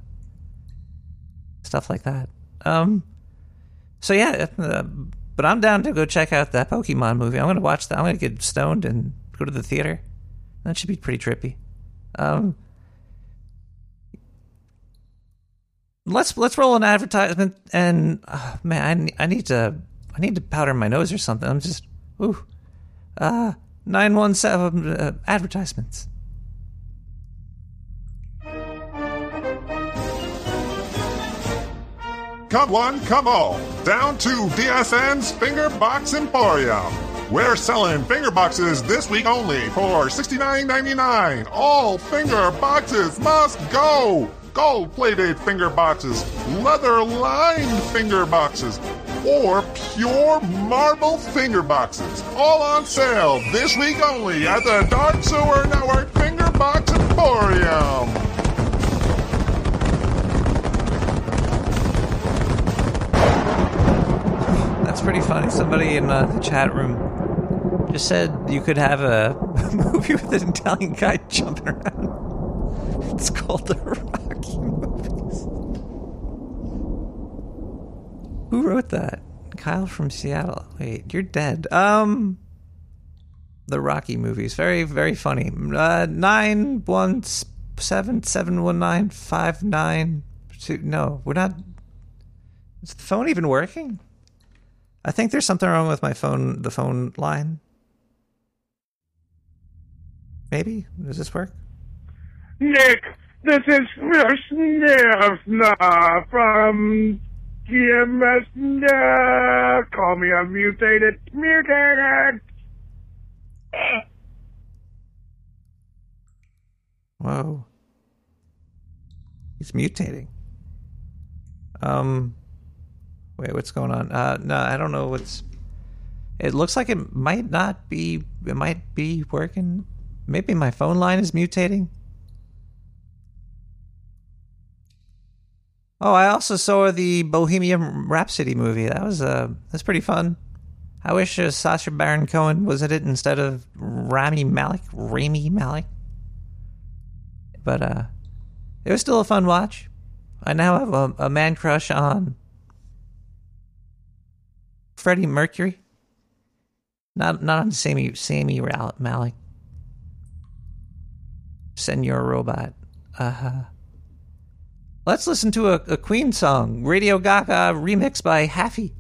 stuff like that. Um, so yeah, uh, but I'm down to go check out that Pokemon movie. I'm going to watch that. I'm going to get stoned and go to the theater. That should be pretty trippy. Um, let's let's roll an advertisement. And uh, man, I, I need to I need to powder my nose or something. I'm just ooh, uh, nine one seven uh, advertisements. Come one, come all, down to DSN's Finger Box Emporium. We're selling finger boxes this week only for $69.99. All finger boxes must go. Gold plated finger boxes, leather lined finger boxes, or pure marble finger boxes. All on sale this week only at the Dark Sewer Network Finger Box Emporium. That's pretty funny. Somebody in uh, the chat room just said you could have a movie with an Italian guy jumping around. It's called the Rocky Who wrote that? Kyle from Seattle. Wait, you're dead. Um, the Rocky movies. Very, very funny. Uh, nine one seven seven one nine five nine two. No, we're not. Is the phone even working? I think there's something wrong with my phone. The phone line. Maybe does this work? Nick, this is Snifna from GMS. No! Call me a mutated, mutated. Whoa. He's mutating. Um wait, what's going on? Uh no, I don't know what's it looks like it might not be it might be working. Maybe my phone line is mutating. Oh, I also saw the Bohemian Rhapsody movie. That was uh that's pretty fun. I wish uh, Sacha Baron Cohen was in it instead of Rami Malek. Rami Malek. But uh, it was still a fun watch. I now have a, a man crush on Freddie Mercury. Not not on Sammy Sammy Malik. Senor Robot. Uh, let's listen to a, a Queen song, Radio Gaga remix by Haffy.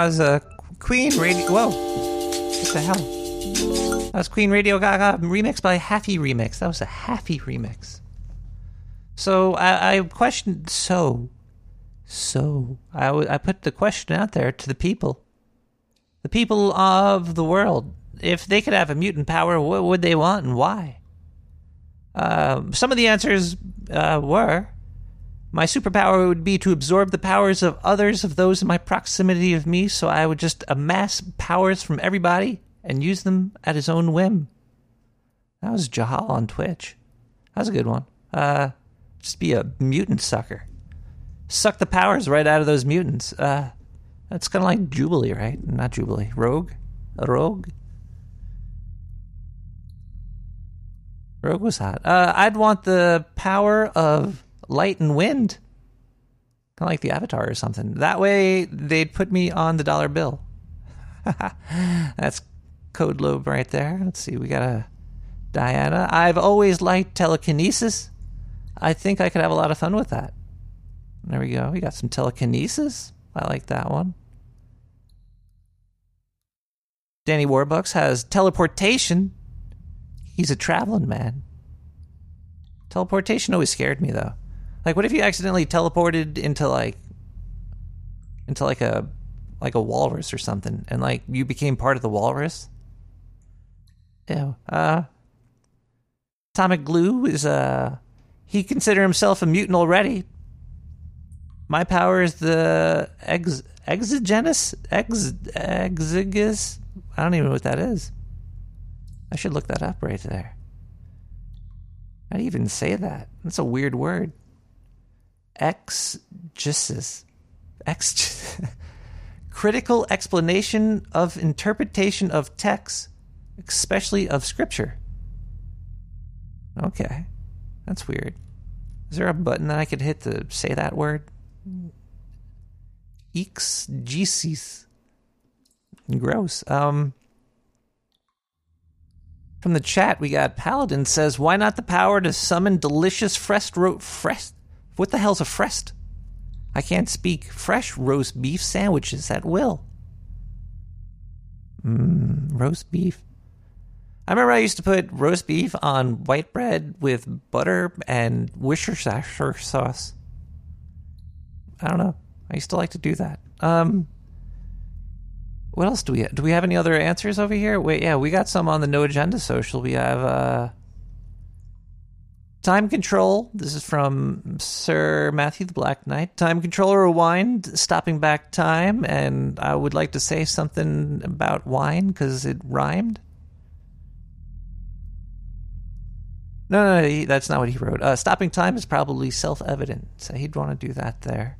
That was a Queen Radio. Whoa. What the hell? That was Queen Radio Gaga remix by Happy Remix. That was a Happy Remix. So I, I questioned. So, so I, w- I put the question out there to the people, the people of the world. If they could have a mutant power, what would they want and why? Um, some of the answers uh, were my superpower would be to absorb the powers of others of those in my proximity of me, so I would just amass powers from everybody and use them at his own whim. That was Jahal on Twitch. That was a good one. Uh, just be a mutant sucker. Suck the powers right out of those mutants. Uh, that's kind of like Jubilee, right? Not Jubilee. Rogue? A rogue? Rogue was hot. Uh, I'd want the power of light and wind. Kind of like the Avatar or something. That way, they'd put me on the dollar bill. That's Code Lobe right there. Let's see. We got a Diana. I've always liked telekinesis. I think I could have a lot of fun with that. There we go. We got some telekinesis. I like that one. Danny Warbucks has teleportation. He's a traveling man. Teleportation always scared me though. Like, what if you accidentally teleported into like, into like a, like a walrus or something, and like you became part of the walrus? Ew. Uh, Atomic Glue is uh, he consider himself a mutant already. My power is the ex exogenous ex exiguous. I don't even know what that is. I should look that up right there. How do you even say that? That's a weird word. Exegesis. Ex. Critical explanation of interpretation of texts, especially of scripture. Okay. That's weird. Is there a button that I could hit to say that word? Exegesis. Gross. Um, from the chat, we got Paladin says, "Why not the power to summon delicious fresh ro- fresh? What the hell's a fresh? I can't speak. Fresh roast beef sandwiches at will. Mmm, roast beef. I remember I used to put roast beef on white bread with butter and Worcestershire sauce. I don't know. I used to like to do that. Um, what else do we have? Do we have any other answers over here? Wait, yeah, we got some on the No Agenda social. We have uh, time control. This is from Sir Matthew the Black Knight. Time control rewind, stopping back time. And I would like to say something about wine because it rhymed. No, no, no that's not what he wrote. Uh, stopping time is probably self evident. So he'd want to do that there.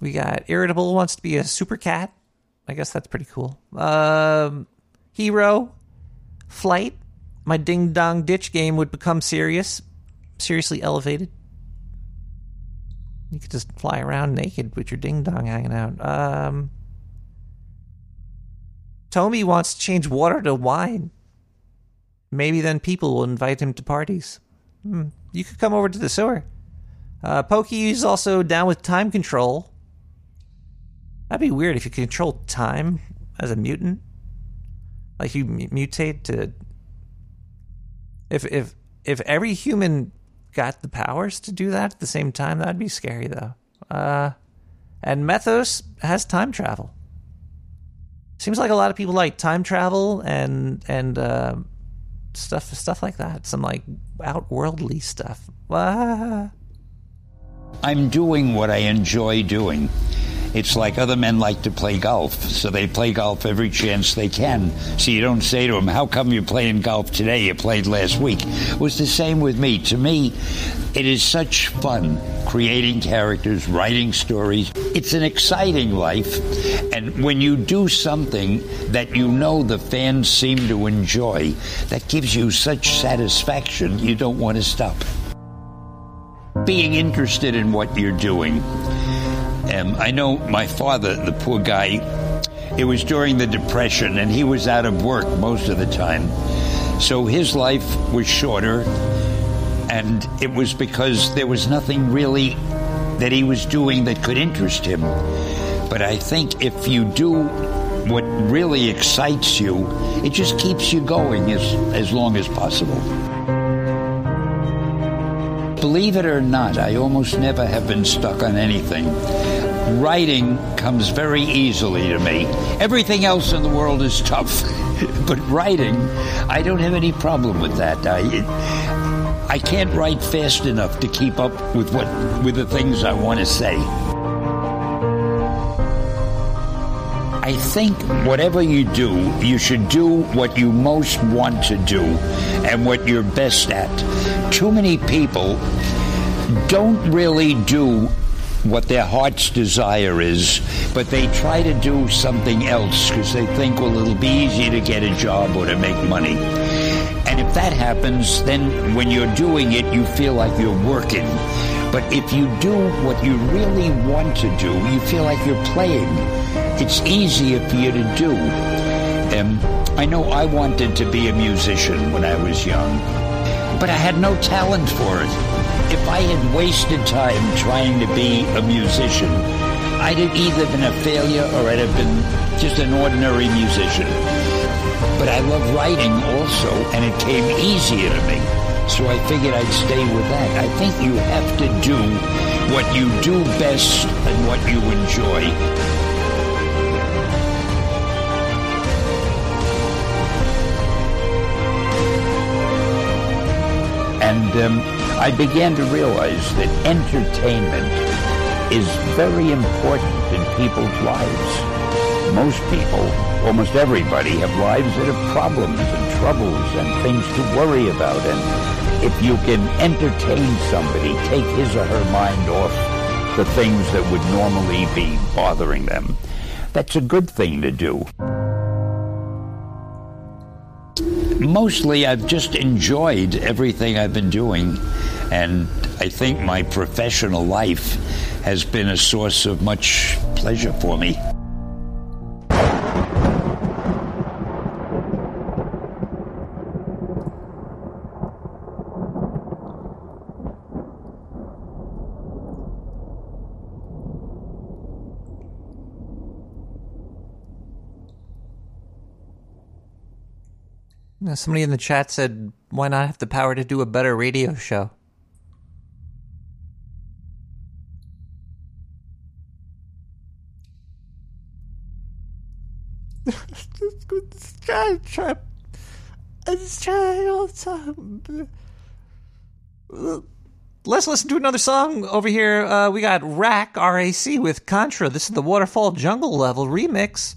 We got Irritable wants to be a super cat. I guess that's pretty cool. Um, Hero, Flight. My ding dong ditch game would become serious, seriously elevated. You could just fly around naked with your ding dong hanging out. Um, Tommy wants to change water to wine. Maybe then people will invite him to parties. Hmm. You could come over to the sewer. Uh, Pokey is also down with time control. That'd be weird if you control time as a mutant. Like you mutate to. If if if every human got the powers to do that at the same time, that'd be scary though. Uh, and Methos has time travel. Seems like a lot of people like time travel and and uh, stuff stuff like that. Some like outworldly stuff. Ah. I'm doing what I enjoy doing. It's like other men like to play golf, so they play golf every chance they can. So you don't say to them, How come you're playing golf today? You played last week. It was the same with me. To me, it is such fun creating characters, writing stories. It's an exciting life. And when you do something that you know the fans seem to enjoy, that gives you such satisfaction, you don't want to stop. Being interested in what you're doing. Um, I know my father, the poor guy, it was during the Depression and he was out of work most of the time. So his life was shorter, and it was because there was nothing really that he was doing that could interest him. But I think if you do what really excites you, it just keeps you going as, as long as possible. Believe it or not, I almost never have been stuck on anything. Writing comes very easily to me. Everything else in the world is tough. but writing, I don't have any problem with that. I, I can't write fast enough to keep up with what with the things I want to say. I think whatever you do, you should do what you most want to do and what you're best at. Too many people don't really do what their heart's desire is, but they try to do something else because they think, well, it'll be easy to get a job or to make money. And if that happens, then when you're doing it, you feel like you're working. But if you do what you really want to do, you feel like you're playing. It's easier for you to do. Um, I know I wanted to be a musician when I was young, but I had no talent for it. If I had wasted time trying to be a musician, I'd have either been a failure or I'd have been just an ordinary musician. But I love writing also, and it came easier to me. So I figured I'd stay with that. I think you have to do what you do best and what you enjoy. And um, I began to realize that entertainment is very important in people's lives. Most people, almost everybody, have lives that have problems and troubles and things to worry about. And if you can entertain somebody, take his or her mind off the things that would normally be bothering them, that's a good thing to do. Mostly, I've just enjoyed everything I've been doing, and I think my professional life has been a source of much pleasure for me. Somebody in the chat said, "Why not have the power to do a better radio show?" Try, try. I try all the time. Let's listen to another song over here. Uh, we got Rack R A C with Contra. This is the Waterfall Jungle level remix.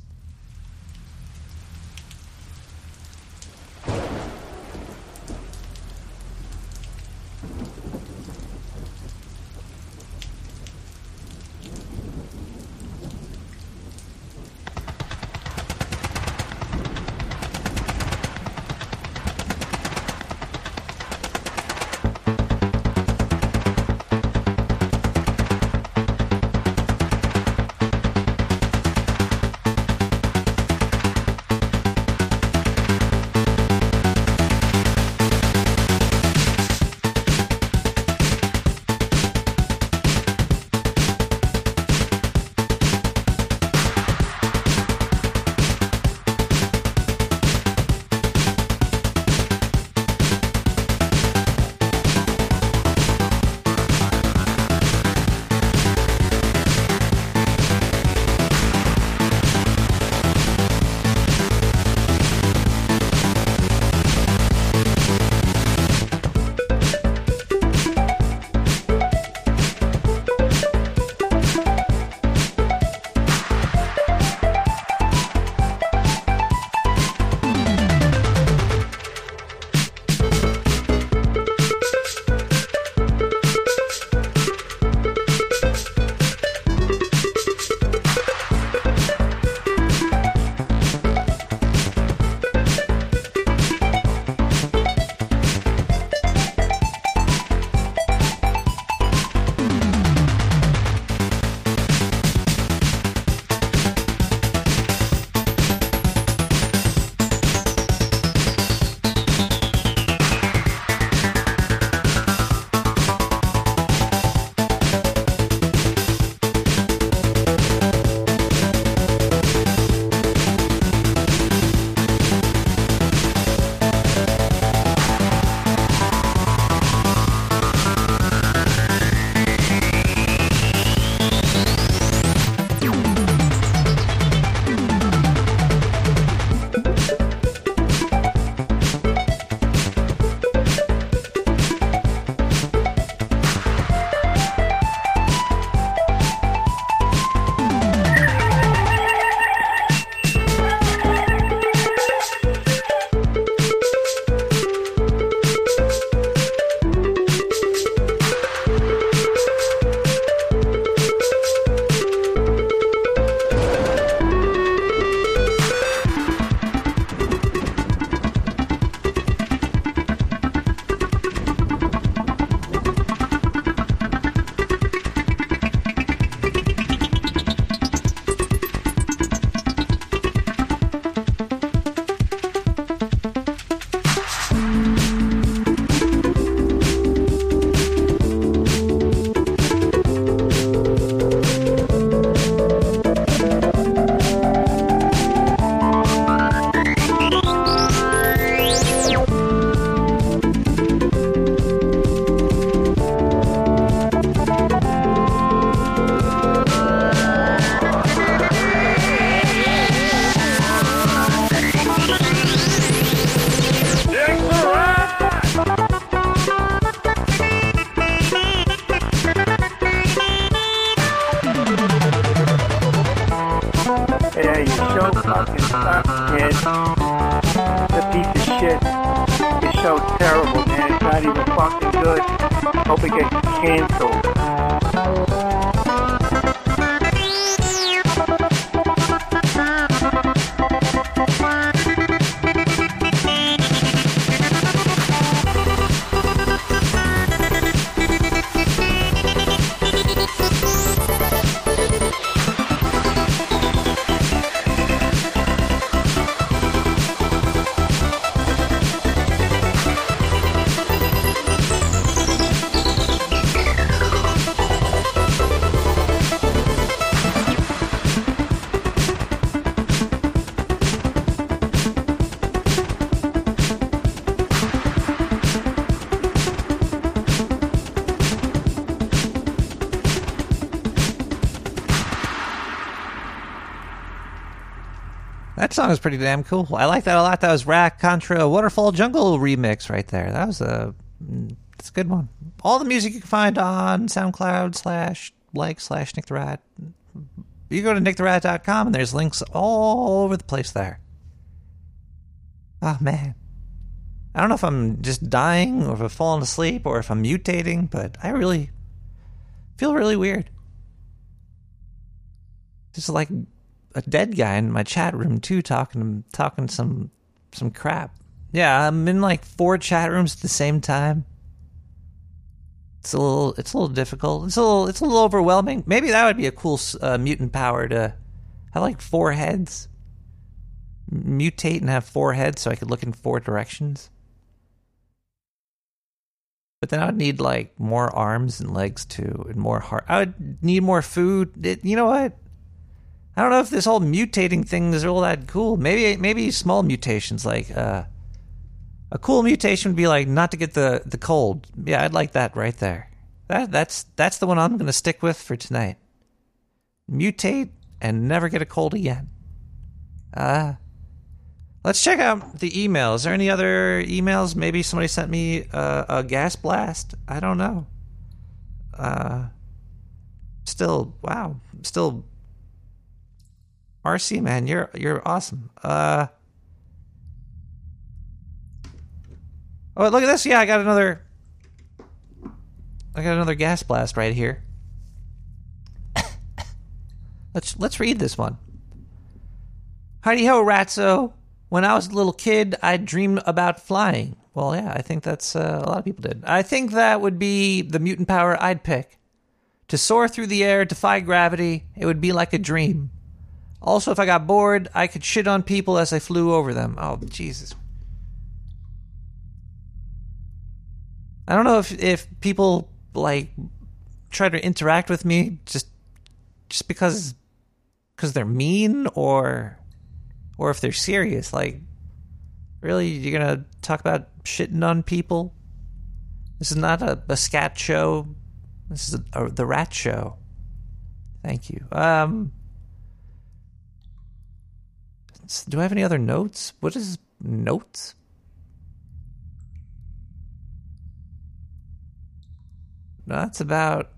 Song is pretty damn cool. I like that a lot. That was Rack Contra Waterfall Jungle remix right there. That was a mm, that's a good one. All the music you can find on SoundCloud slash like slash Nick the Rat. You go to nicktherat.com and there's links all over the place there. Oh man. I don't know if I'm just dying or if I've fallen asleep or if I'm mutating, but I really feel really weird. Just like a dead guy in my chat room too, talking talking some some crap. Yeah, I'm in like four chat rooms at the same time. It's a little it's a little difficult. It's a little it's a little overwhelming. Maybe that would be a cool uh, mutant power to have like four heads. Mutate and have four heads so I could look in four directions. But then I would need like more arms and legs too, and more heart. I would need more food. It, you know what? I don't know if this whole mutating thing is all that cool. Maybe maybe small mutations like uh, a cool mutation would be like not to get the, the cold. Yeah, I'd like that right there. That that's that's the one I'm going to stick with for tonight. Mutate and never get a cold again. Uh let's check out the emails. There any other emails? Maybe somebody sent me a, a gas blast. I don't know. Uh, still, wow, still RC man, you're you're awesome. Uh Oh, look at this. Yeah, I got another I got another gas blast right here. let's let's read this one. Heidi ho, Ratso. When I was a little kid, I dreamed about flying. Well, yeah, I think that's uh, a lot of people did. I think that would be the mutant power I'd pick. To soar through the air, defy gravity, it would be like a dream. Also, if I got bored, I could shit on people as I flew over them. Oh, Jesus. I don't know if if people like try to interact with me just just because because they're mean or or if they're serious. Like, really, you're gonna talk about shitting on people? This is not a, a scat show. This is a, a, the rat show. Thank you. Um. Do I have any other notes? What is notes? That's about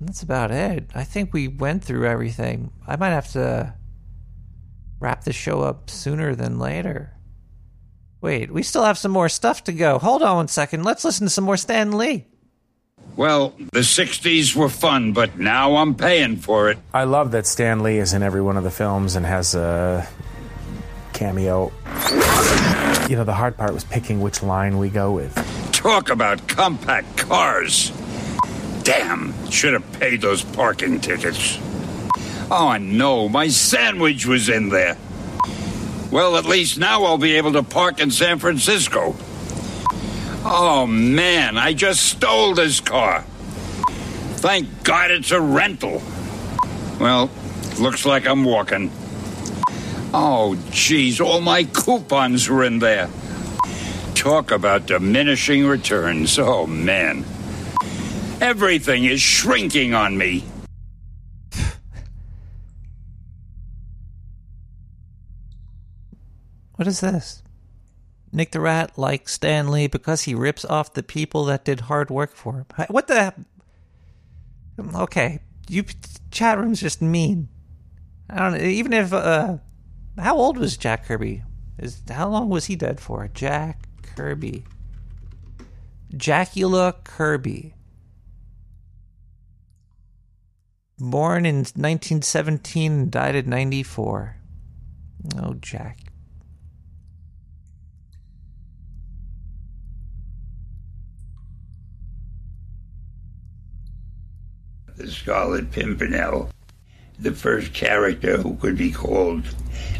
that's about it. I think we went through everything. I might have to wrap the show up sooner than later. Wait, we still have some more stuff to go. Hold on one second. Let's listen to some more Stan Lee. Well, the 60s were fun, but now I'm paying for it. I love that Stan Lee is in every one of the films and has a cameo. You know, the hard part was picking which line we go with. Talk about compact cars. Damn, should have paid those parking tickets. Oh no, my sandwich was in there. Well, at least now I'll be able to park in San Francisco. Oh man, I just stole this car. Thank God it's a rental. Well, looks like I'm walking. Oh, geez, all my coupons were in there. Talk about diminishing returns. Oh, man. Everything is shrinking on me. What is this? Nick the Rat likes Stan Lee because he rips off the people that did hard work for him. What the? Okay, you chat room's just mean. I don't. Even if uh, how old was Jack Kirby? Is how long was he dead for? Jack Kirby. Jackula Kirby. Born in 1917 and died at 94. Oh, Jack. the Scarlet Pimpernel, the first character who could be called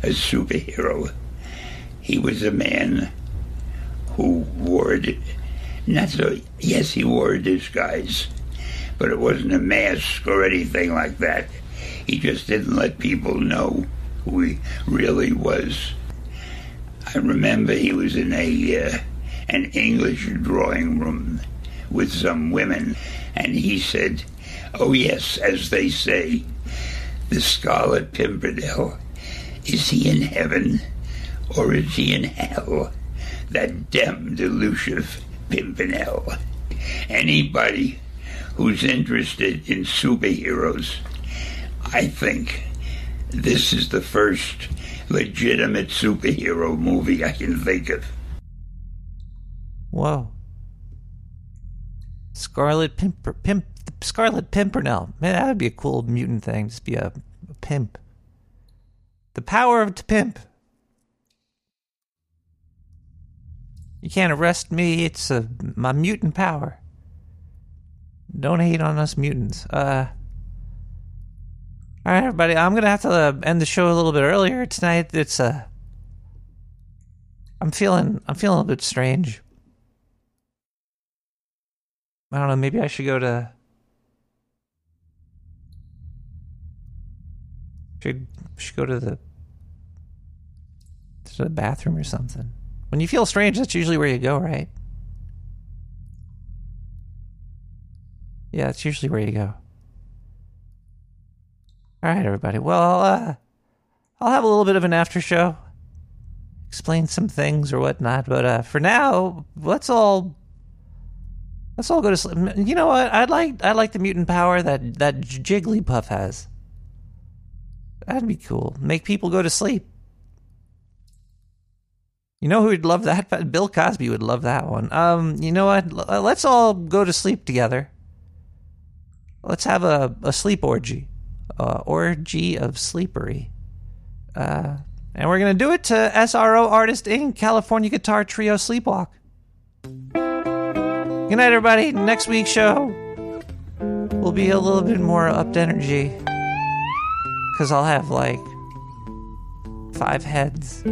a superhero. He was a man who wore not so, yes, he wore a disguise, but it wasn't a mask or anything like that. He just didn't let people know who he really was. I remember he was in a uh, an English drawing room with some women, and he said, "Oh yes, as they say, the Scarlet Pimpernel. Is he in heaven, or is he in hell? That damned elusive Pimpernel. Anybody who's interested in superheroes, I think this is the first legitimate superhero movie I can think of. Whoa. Scarlet Pimper, Pimp, Scarlet Pimpernel. Man, that would be a cool mutant thing. Just be a, a pimp. The power of to pimp. You can't arrest me. It's a, my mutant power. Don't hate on us mutants. Uh. All right, everybody. I'm gonna have to uh, end the show a little bit earlier tonight. It's uh. I'm feeling. I'm feeling a bit strange. I don't know. Maybe I should go to. Should should go to the to the bathroom or something. When you feel strange, that's usually where you go, right? Yeah, that's usually where you go. All right, everybody. Well, uh, I'll have a little bit of an after show, explain some things or whatnot. But uh, for now, let's all let's all go to sleep. You know what? I'd like I'd like the mutant power that that Jigglypuff has. That'd be cool. Make people go to sleep. You know who would love that? Bill Cosby would love that one. Um, you know what? L- Let's all go to sleep together. Let's have a, a sleep orgy. Uh, orgy of sleepery. Uh, and we're going to do it to SRO Artist Inc. California Guitar Trio Sleepwalk. Good night, everybody. Next week's show will be a little bit more upped energy. Because I'll have like five heads.